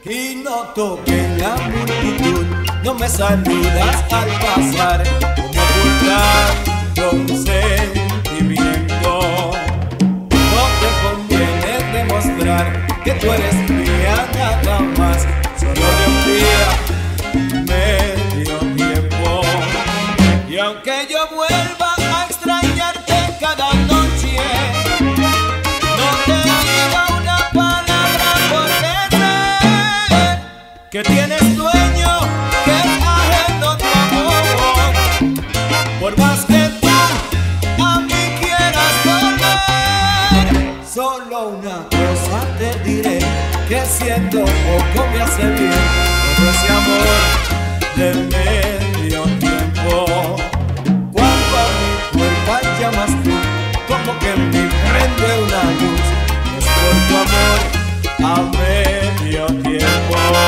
Y noto que en la multitud no me saludas al pasar como ocultando un sentimiento. No te conviene demostrar que tú eres mía nada más, que tienes dueño que es ajeno tu amor. Por más que tú a mí quieras volver, solo una cosa te diré que siendo poco me hace bien todo ese amor de medio tiempo. Cuando a mi puerta llamas tú, como que me prende una luz, es por tu amor a medio tiempo.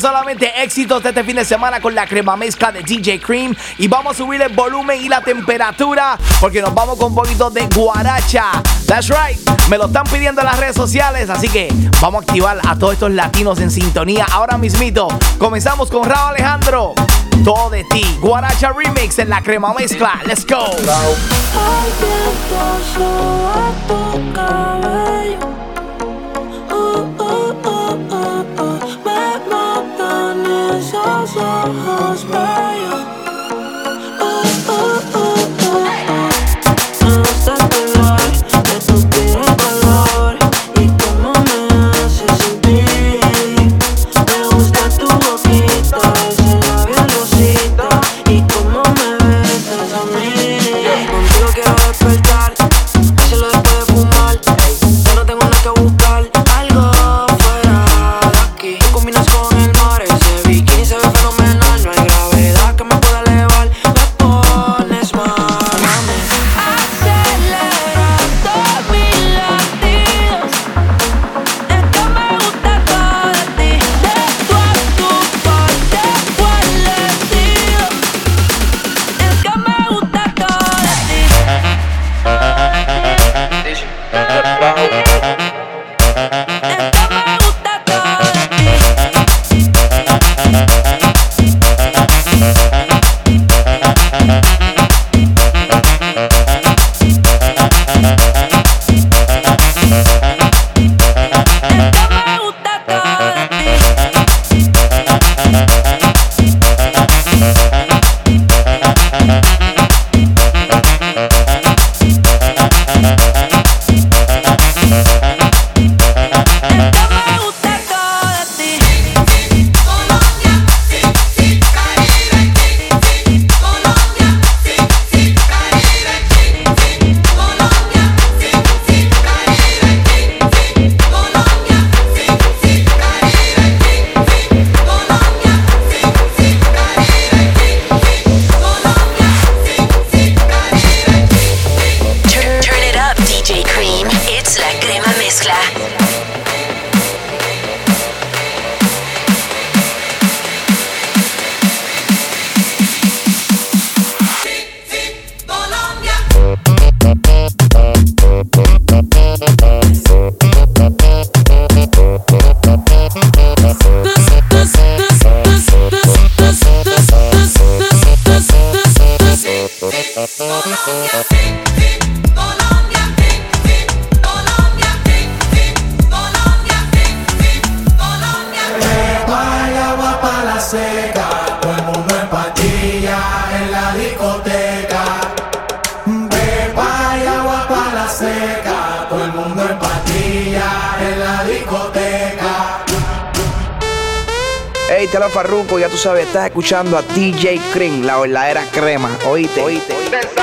solamente éxitos de este fin de semana con la crema mezcla de DJ Cream. Y vamos a subir el volumen y la temperatura porque nos vamos con un poquito de guaracha. That's right, me lo están pidiendo en las redes sociales, así que vamos a activar a todos estos latinos en sintonía ahora mismito. Comenzamos con Raúl Alejandro. Todo de ti, Guaracha Remix en la crema mezcla. Let's go. walls burn Farruko, ya tú sabes, estás escuchando a DJ Cream, la verdadera crema. Oíste, oíste. oíste.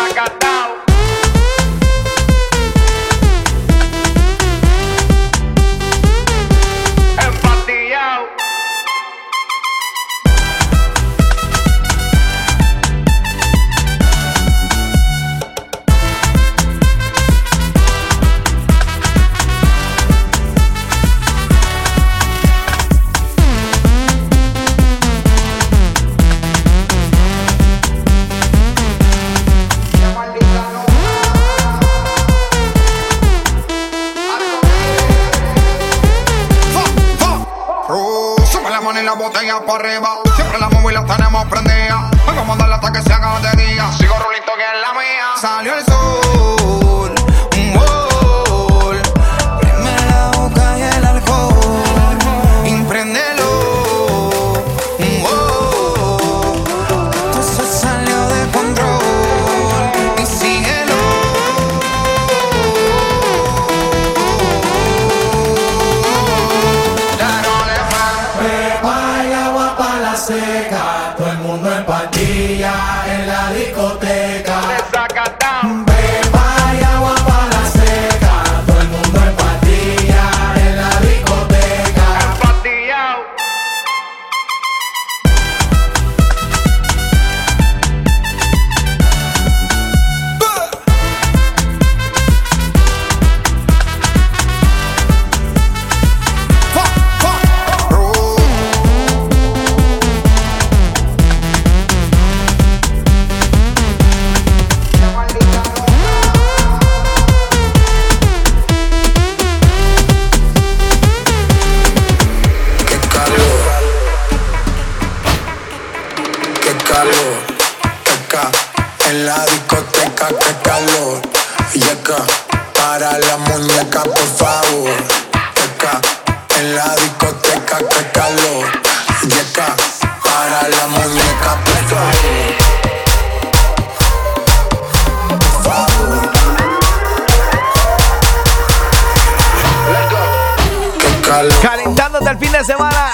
Calentándote el fin de semana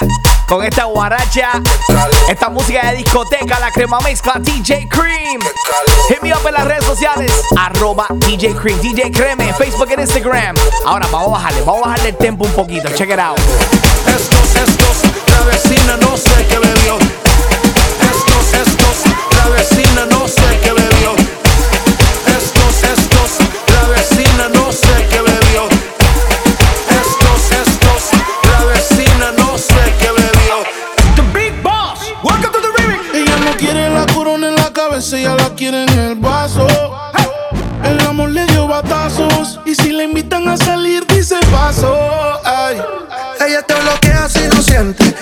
con esta guaracha, esta música de discoteca, la crema mezcla DJ Cream. Hit me up en las redes sociales, arroba DJ Cream, DJ Creme, Facebook e Instagram. Ahora vamos a bajarle, vamos a bajarle el tempo un poquito. Check it out. Estos, estos, la vecina no sé qué bebió. Estos, estos, la vecina no sé qué bebió. Estos, estos, cabeza, ella la quiere en el vaso. El amor le dio batazos y si le invitan a salir dice paso. Ay. Ella te bloquea si no siente.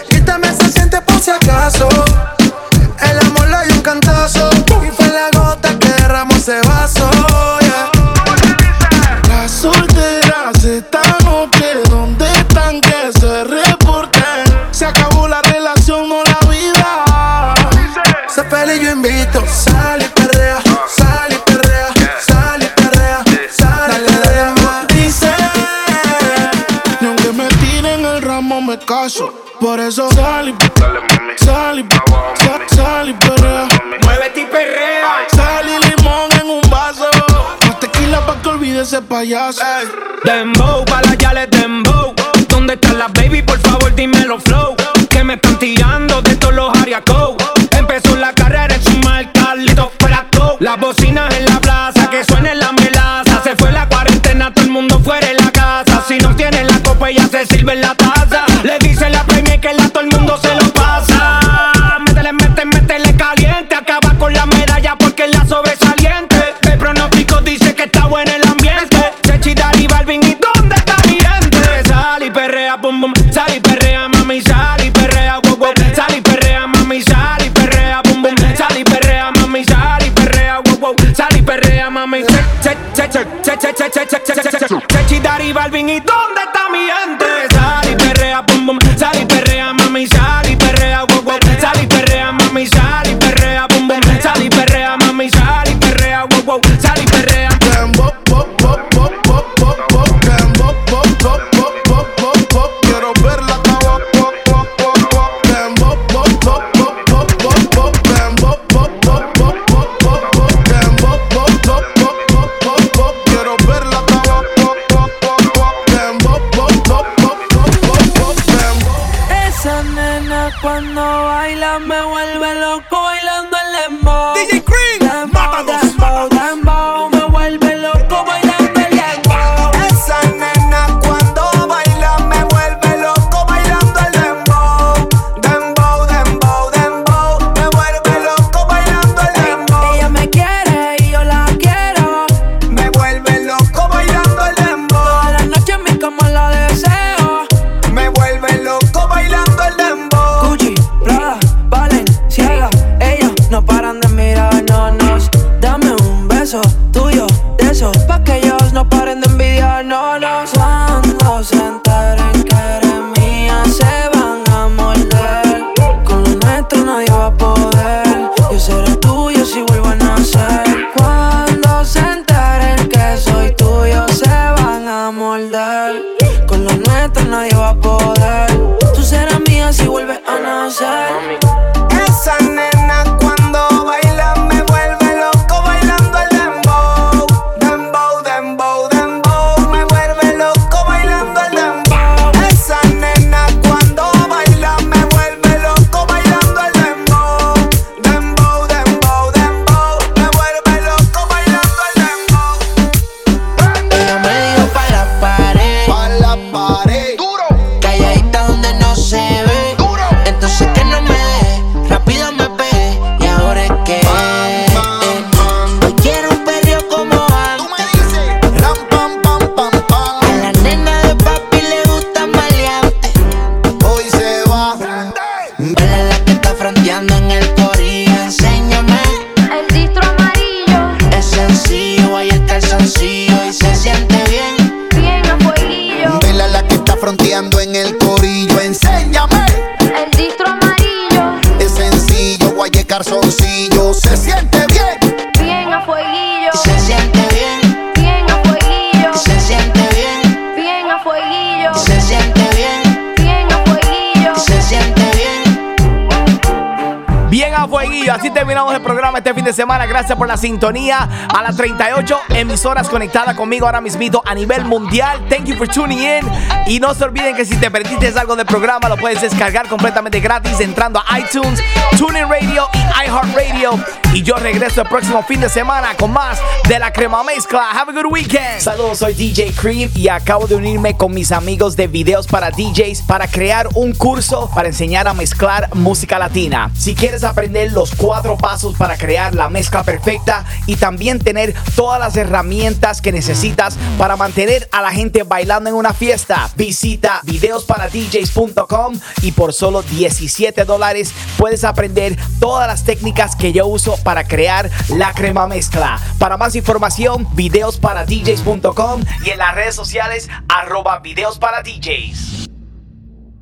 Por eso sal y sal y sal, y perrea. Muévete y perrea. Sal y limón en un vaso. Más tequila pa' que olvide ese payaso. Dembow, pa' la yales dembow. ¿Dónde están las baby? Por favor, dímelo flow. Que me están tirando de todos los ariacos. Empezó la carrera en su marca, listo fuera go. Las bocinas en la plaza, que suene la melaza. Se fue la cuarentena, todo el mundo fuera de la casa. Si no tiene la copa, ella se sirve en la Chechi, Dari, Balvin, ¿y dónde está mi gente? Sintonía a las 38 emisoras conectadas conmigo ahora mismito a nivel mundial. Thank you for tuning in. Y no se olviden que si te perdiste algo del programa, lo puedes descargar completamente gratis entrando a iTunes, TuneIn Radio y iHeartRadio. Y yo regreso el próximo fin de semana con más de la crema mezcla. Have a good weekend. Saludos, soy DJ Cream y acabo de unirme con mis amigos de videos para DJs para crear un curso para enseñar a mezclar música latina. Si quieres aprender los cuatro pasos para crear la mezcla perfecta y también tener todas las herramientas que necesitas para mantener a la gente bailando en una fiesta, visita videosparadjs.com y por solo 17 dólares puedes aprender todas las técnicas que yo uso para crear la crema mezcla. Para más información, videosparadjs.com y en las redes sociales arroba videos para DJs.